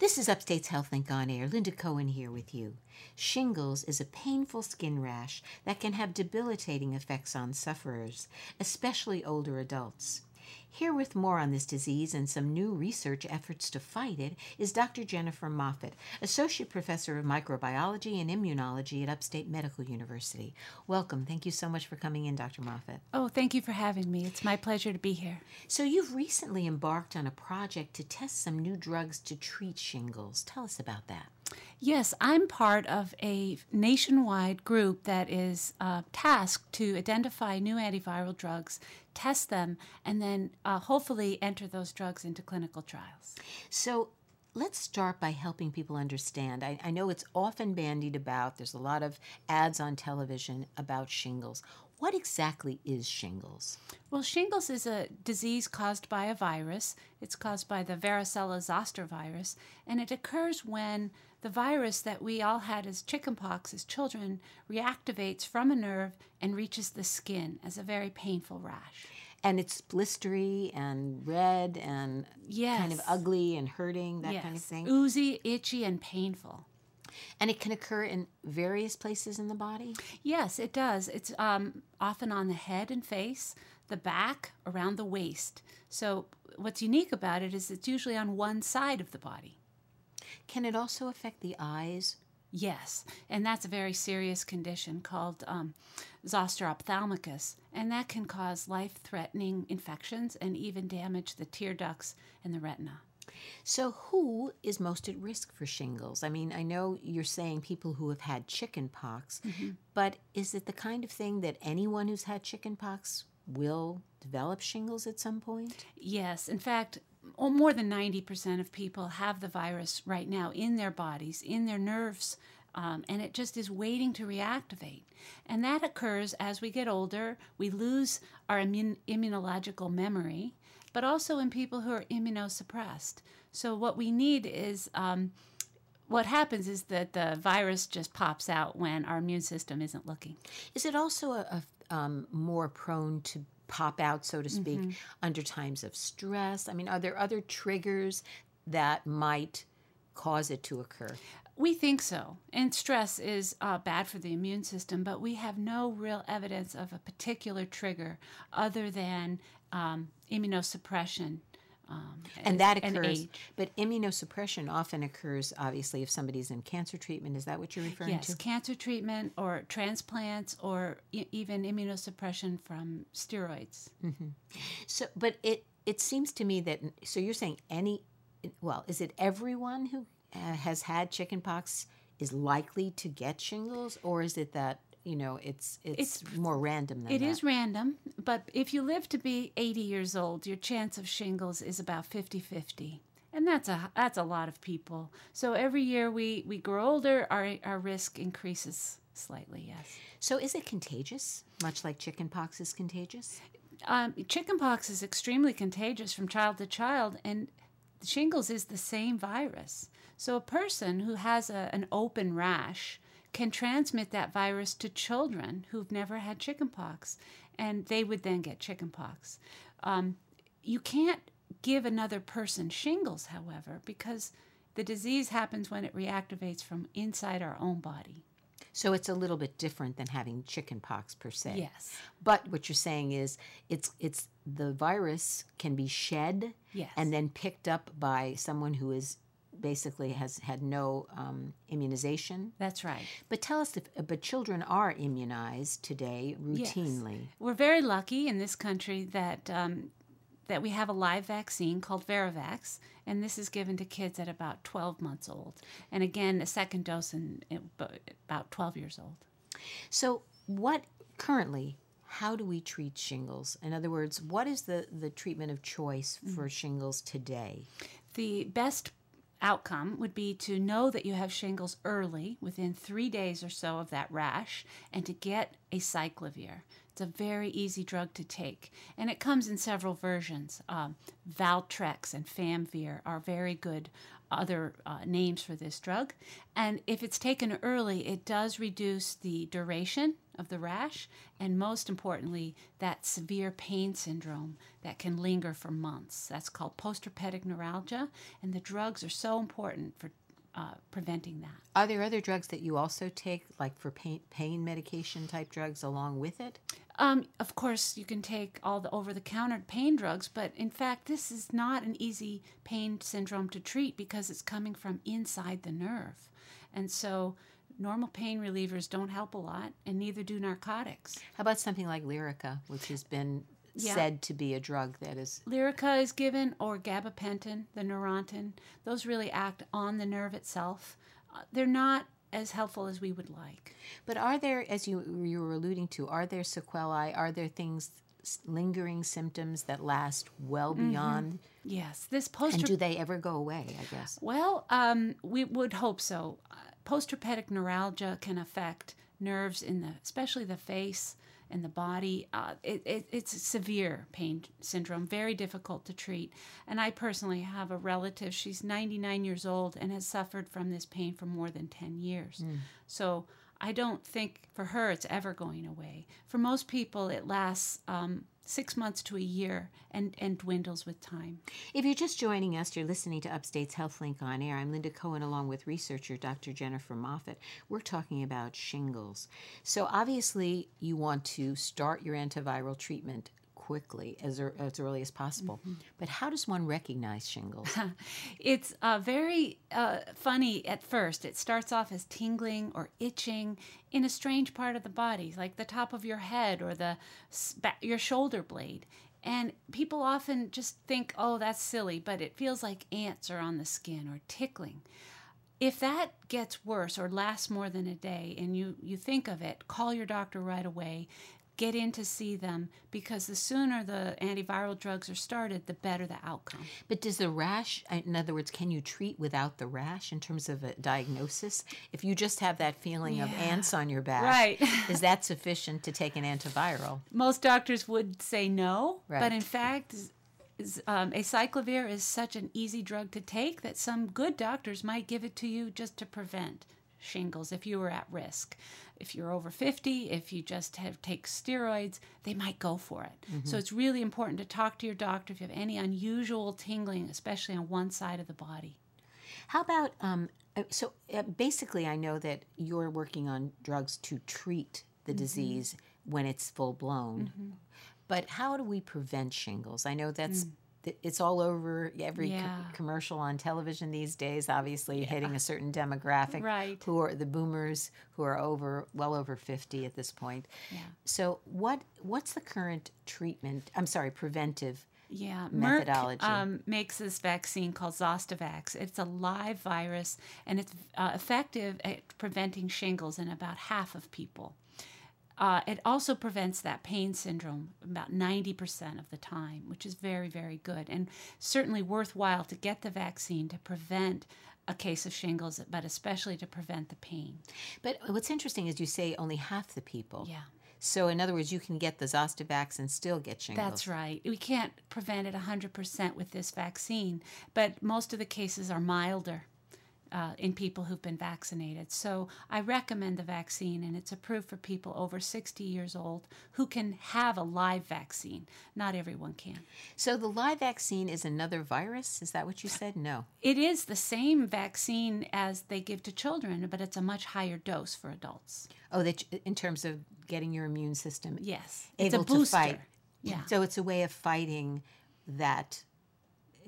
This is Upstate's HealthLink on Air. Linda Cohen here with you. Shingles is a painful skin rash that can have debilitating effects on sufferers, especially older adults. Here with more on this disease and some new research efforts to fight it is Dr. Jennifer Moffat, Associate Professor of Microbiology and Immunology at Upstate Medical University. Welcome. Thank you so much for coming in, Dr. Moffat. Oh, thank you for having me. It's my pleasure to be here. So, you've recently embarked on a project to test some new drugs to treat shingles. Tell us about that. Yes, I'm part of a nationwide group that is uh, tasked to identify new antiviral drugs, test them, and then uh, hopefully enter those drugs into clinical trials. So, let's start by helping people understand. I, I, know it's often bandied about, there's a lot of ads on television about shingles. What exactly is shingles? Well, shingles is a disease caused by a virus. It's caused by the varicella zoster virus, and it occurs when the virus that we all had as chickenpox as children reactivates from a nerve and reaches the skin as a very painful rash. And it's blistery and red and yes. kind of ugly and hurting, that yes. kind of thing. Oozy, itchy, and painful. And it can occur in various places in the body? Yes, it does. It's um, often on the head and face, the back, around the waist. So, what's unique about it is it's usually on one side of the body. Can it also affect the eyes? Yes, and that's a very serious condition called um, zoster ophthalmicus, and that can cause life threatening infections and even damage the tear ducts and the retina. So, who is most at risk for shingles? I mean, I know you're saying people who have had chicken pox, mm-hmm. but is it the kind of thing that anyone who's had chicken pox will develop shingles at some point? Yes. In fact, more than 90% of people have the virus right now in their bodies, in their nerves, um, and it just is waiting to reactivate. And that occurs as we get older. We lose our immune, immunological memory, but also in people who are immunosuppressed. So, what we need is um, what happens is that the virus just pops out when our immune system isn't looking. Is it also a, a um, more prone to pop out, so to speak, mm-hmm. under times of stress? I mean, are there other triggers that might cause it to occur? We think so. And stress is uh, bad for the immune system, but we have no real evidence of a particular trigger other than um, immunosuppression. Um, and that occurs, and but immunosuppression often occurs, obviously, if somebody's in cancer treatment. Is that what you're referring yes, to? Yes, cancer treatment or transplants or I- even immunosuppression from steroids. Mm-hmm. So, but it it seems to me that so you're saying any, well, is it everyone who has had chickenpox is likely to get shingles, or is it that you know it's it's, it's more random than It that? is random, but if you live to be 80 years old, your chance of shingles is about 50-50. And that's a that's a lot of people. So every year we, we grow older, our our risk increases slightly. Yes. So is it contagious? Much like chickenpox is contagious. Um, chickenpox is extremely contagious from child to child, and shingles is the same virus. So a person who has a, an open rash can transmit that virus to children who've never had chickenpox, and they would then get chickenpox. Um, you can't give another person shingles, however, because the disease happens when it reactivates from inside our own body. So it's a little bit different than having chickenpox per se. Yes. But what you're saying is it's it's the virus can be shed yes. and then picked up by someone who is basically has had no um, immunization. That's right. But tell us if but children are immunized today routinely. Yes. We're very lucky in this country that um, that we have a live vaccine called Varivax, and this is given to kids at about 12 months old. And again, a second dose in, in about 12 years old. So, what currently, how do we treat shingles? In other words, what is the, the treatment of choice for mm. shingles today? The best outcome would be to know that you have shingles early, within three days or so of that rash, and to get acyclovir. It's a very easy drug to take, and it comes in several versions. Um, Valtrex and Famvir are very good other uh, names for this drug, and if it's taken early, it does reduce the duration of the rash, and most importantly, that severe pain syndrome that can linger for months. That's called postherpetic neuralgia, and the drugs are so important for uh, preventing that. Are there other drugs that you also take, like for pain, pain medication type drugs, along with it? Um, of course, you can take all the over the counter pain drugs, but in fact, this is not an easy pain syndrome to treat because it's coming from inside the nerve. And so, normal pain relievers don't help a lot, and neither do narcotics. How about something like Lyrica, which has been Yeah. said to be a drug that is. Lyrica is given, or gabapentin, the Neurontin. Those really act on the nerve itself. Uh, they're not as helpful as we would like. But are there, as you you were alluding to, are there sequelae? Are there things, lingering symptoms that last well beyond? Yes, this post. And do they ever go away? I guess. Well, um, we would hope so. Uh, postherpetic neuralgia can affect nerves in the, especially the face and the body. Uh, it, it, it's a severe pain syndrome, very difficult to treat. And I personally have a relative. She's 99 years old and has suffered from this pain for more than 10 years. So I don't think for her it's ever going away. For most people, it lasts um, six months to a year and, and dwindles with time. If you're just joining us, you're listening to Upstate's HealthLink on Air. I'm Linda Cohen, along with researcher Dr. Jennifer Moffat. We're talking about shingles. So, obviously, you want to start your antiviral treatment quickly, as, ear- as early as possible. But how does one recognize shingles? It's uh, very uh, funny at first. It starts off as tingling or itching in a strange part of the body, like the top of your head or the your shoulder blade. And people often just think, "Oh, that's silly," but it feels like ants are on the skin or tickling. If that gets worse or lasts more than a day and you, you think of it, call your doctor right away. Get in to see them because the sooner the antiviral drugs are started, the better the outcome. But does the rash, in other words, can you treat without the rash in terms of a diagnosis? If you just have that feeling of ants on your back, Right. is that sufficient to take an antiviral? most doctors would say no, Right. but in fact, um, acyclovir is such an easy drug to take that some good doctors might give it to you just to prevent shingles if you were at risk. If you're over 50, if you just have take steroids, they might go for it. So it's really important to talk to your doctor if you have any unusual tingling, especially on one side of the body. How about um, uh, so uh, basically, I know that you're working on drugs to treat the disease when it's full blown. But how do we prevent shingles? I know that's th- it's all over every co- commercial on television these days. Obviously, hitting a certain demographic, Right. Who are the boomers who are over well over fifty at this point. Yeah. So what what's the current treatment? I'm sorry, preventive. Yeah, methodology. Merck um, makes this vaccine called Zostavax. It's a live virus, and it's uh, effective at preventing shingles in about half of people. Uh, it also prevents that pain syndrome about 90% of the time, which is very, very good and certainly worthwhile to get the vaccine to prevent a case of shingles, but especially to prevent the pain. But what's interesting is you say only half the people. Yeah. So in other words, you can get the Zostavax and still get shingles. That's right. We can't prevent it 100% with this vaccine, but most of the cases are milder uh, in people who've been vaccinated. So I recommend the vaccine, and it's approved for people over 60 years old who can have a live vaccine. Not everyone can. So the live vaccine is another virus? Is that what you said? No. It is the same vaccine as they give to children, but it's a much higher dose for adults. Oh, that in terms of getting your immune system Yes. It's able a booster. to fight. Yeah. So it's a way of fighting that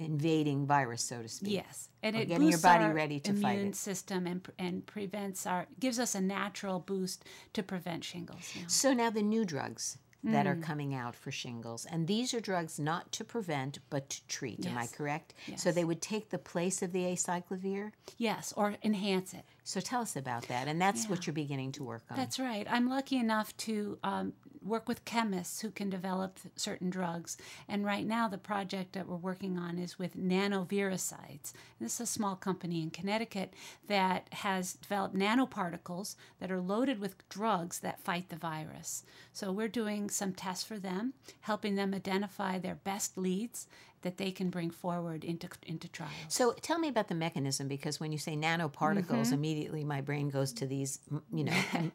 invading virus, so to speak. Yes, and it getting your body ready to immune fight it. system and and prevents our gives us a natural boost to prevent shingles. Yeah. So now the new drugs that Mm. are coming out for shingles, and these are drugs not to prevent but to treat. Am I correct? Yes. correct? So they would take the place of the acyclovir. Yes, or enhance it. So tell us about that, and that's what you're beginning to work on. That's right. I'm lucky enough to um, work with chemists who can develop certain drugs. And right now, the project that we're working on is with nanoviricides. And this is a small company in Connecticut that has developed nanoparticles that are loaded with drugs that fight the virus. So we're doing some tests for them, helping them identify their best leads that they can bring forward into into trials. So tell me about the mechanism because when you say nanoparticles, Mm-hmm. immediately my brain goes to these, you know,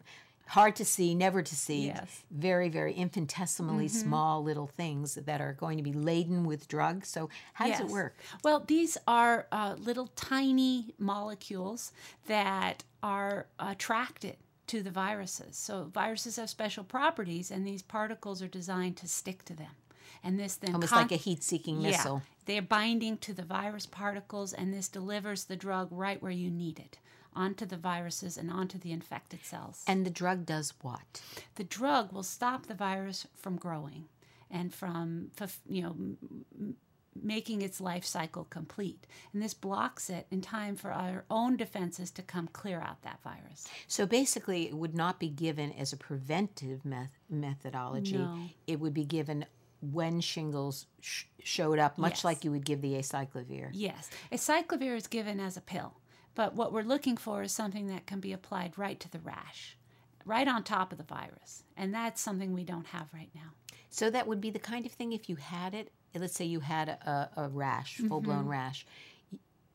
hard to see, never to see. Yes. Mm-hmm. Very, very infinitesimally small little things that are going to be laden with drugs. So, how does it work? Well, these are uh, little tiny molecules that are attracted to the viruses. So viruses have special properties, and these particles are designed to stick to them. And this then Almost con- like a heat seeking missile. Yeah, they're binding to the virus particles, and this delivers the drug right where you need it, onto the viruses and onto the infected cells. And the drug does what? the drug will stop the virus from growing and from you know making its life cycle complete and this blocks it in time for our own defenses to come clear out that virus So basically, it would not be given as a preventive meth- methodology. No. It would be given when shingles sh- showed up, much Yes. like you would give the acyclovir. yes acyclovir is given as a pill but what we're looking for is something that can be applied right to the rash right on top of the virus and that's something we don't have right now So that would be the kind of thing if you had it. Let's say you had a, a rash, full blown Mm-hmm. rash,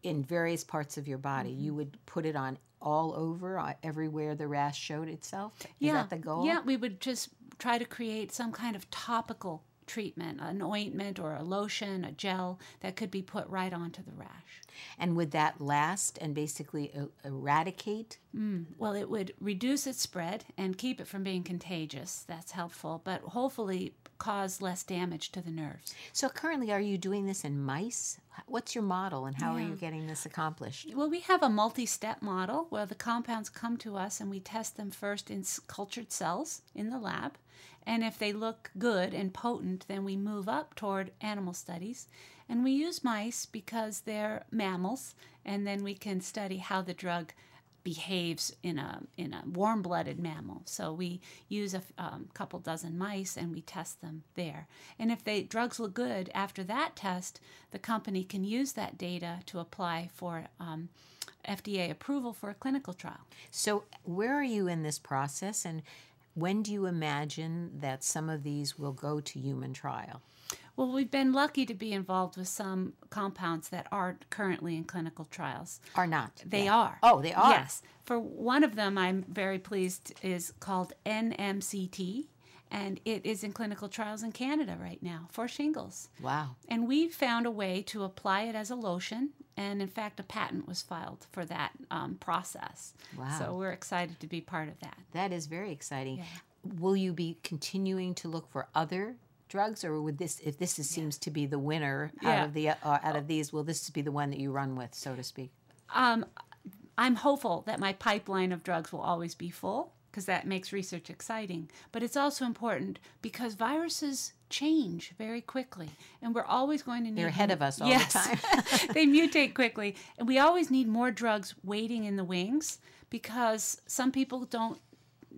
in various parts of your body. You would put it on all over, uh, everywhere the rash showed itself. Is that the goal? Yeah, we would just try to create some kind of topical treatment, an ointment or a lotion, a gel that could be put right onto the rash. And would that last and basically eradicate? Mm, well, it would reduce its spread and keep it from being contagious. That's helpful, but hopefully cause less damage to the nerves. So currently, are you doing this in mice? What's your model, and how are you getting this accomplished? Well, we have a multi step model where the compounds come to us and we test them first in cultured cells in the lab. And if they look good and potent, then we move up toward animal studies. And we use mice because they're mammals, and then we can study how the drug behaves in a in a warm-blooded mammal. So we use a um, couple dozen mice and we test them there. And if the drugs look good after that test, the company can use that data to apply for um, FDA approval for a clinical trial. So, where are you in this process, and when do you imagine that some of these will go to human trial? Well, we've been lucky to be involved with some compounds that aren't currently in clinical trials. Are not? They Yeah. are. Oh, they are. Yes. For one of them, I'm very pleased, is called NMCT, and it is in clinical trials in Canada right now for shingles. Wow. And we've found a way to apply it as a lotion, and in fact, a patent was filed for that um, process. Wow. So we're excited to be part of that. That is very exciting. Will you be continuing to look for other drugs, or would this, if this is, seems to be the winner out of the uh, out of these, will this be the one that you run with, so to speak? Um, I'm hopeful that my pipeline of drugs will always be full because that makes research exciting. But it's also important because viruses change very quickly, and we're always going to need. They're ahead of us all yes. the time. they mutate quickly, and we always need more drugs waiting in the wings because some people don't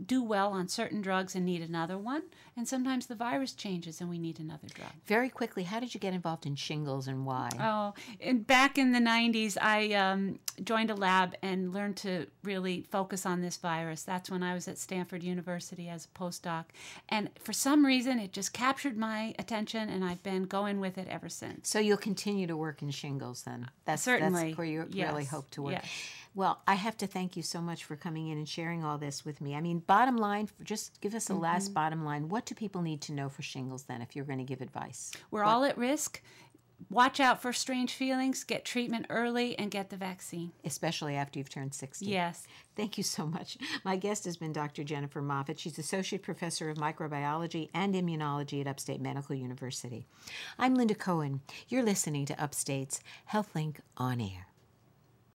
do well on certain drugs and need another one, and sometimes the virus changes and we need another drug. Very quickly, how did you get involved in shingles and why? Oh, and back in the 90s, I um, joined a lab and learned to really focus on this virus. That's when I was at Stanford University as a postdoc. And for some reason, it just captured my attention, and I've been going with it ever since. So you'll continue to work in shingles then? That's, Certainly. That's where you really hope to work. Yes. Well, I have to thank you so much for coming in and sharing all this with me. I mean, bottom line, just give us a last Mm-hmm. bottom line. What do people need to know for shingles then if you're going to give advice? We're all at risk. Watch out for strange feelings, get treatment early, and get the vaccine. Especially after you've turned 60. Yes. Thank you so much. My guest has been Dr. Jennifer Moffat. She's Associate Professor of Microbiology and Immunology at Upstate Medical University. I'm Linda Cohen. You're listening to Upstate's HealthLink on Air.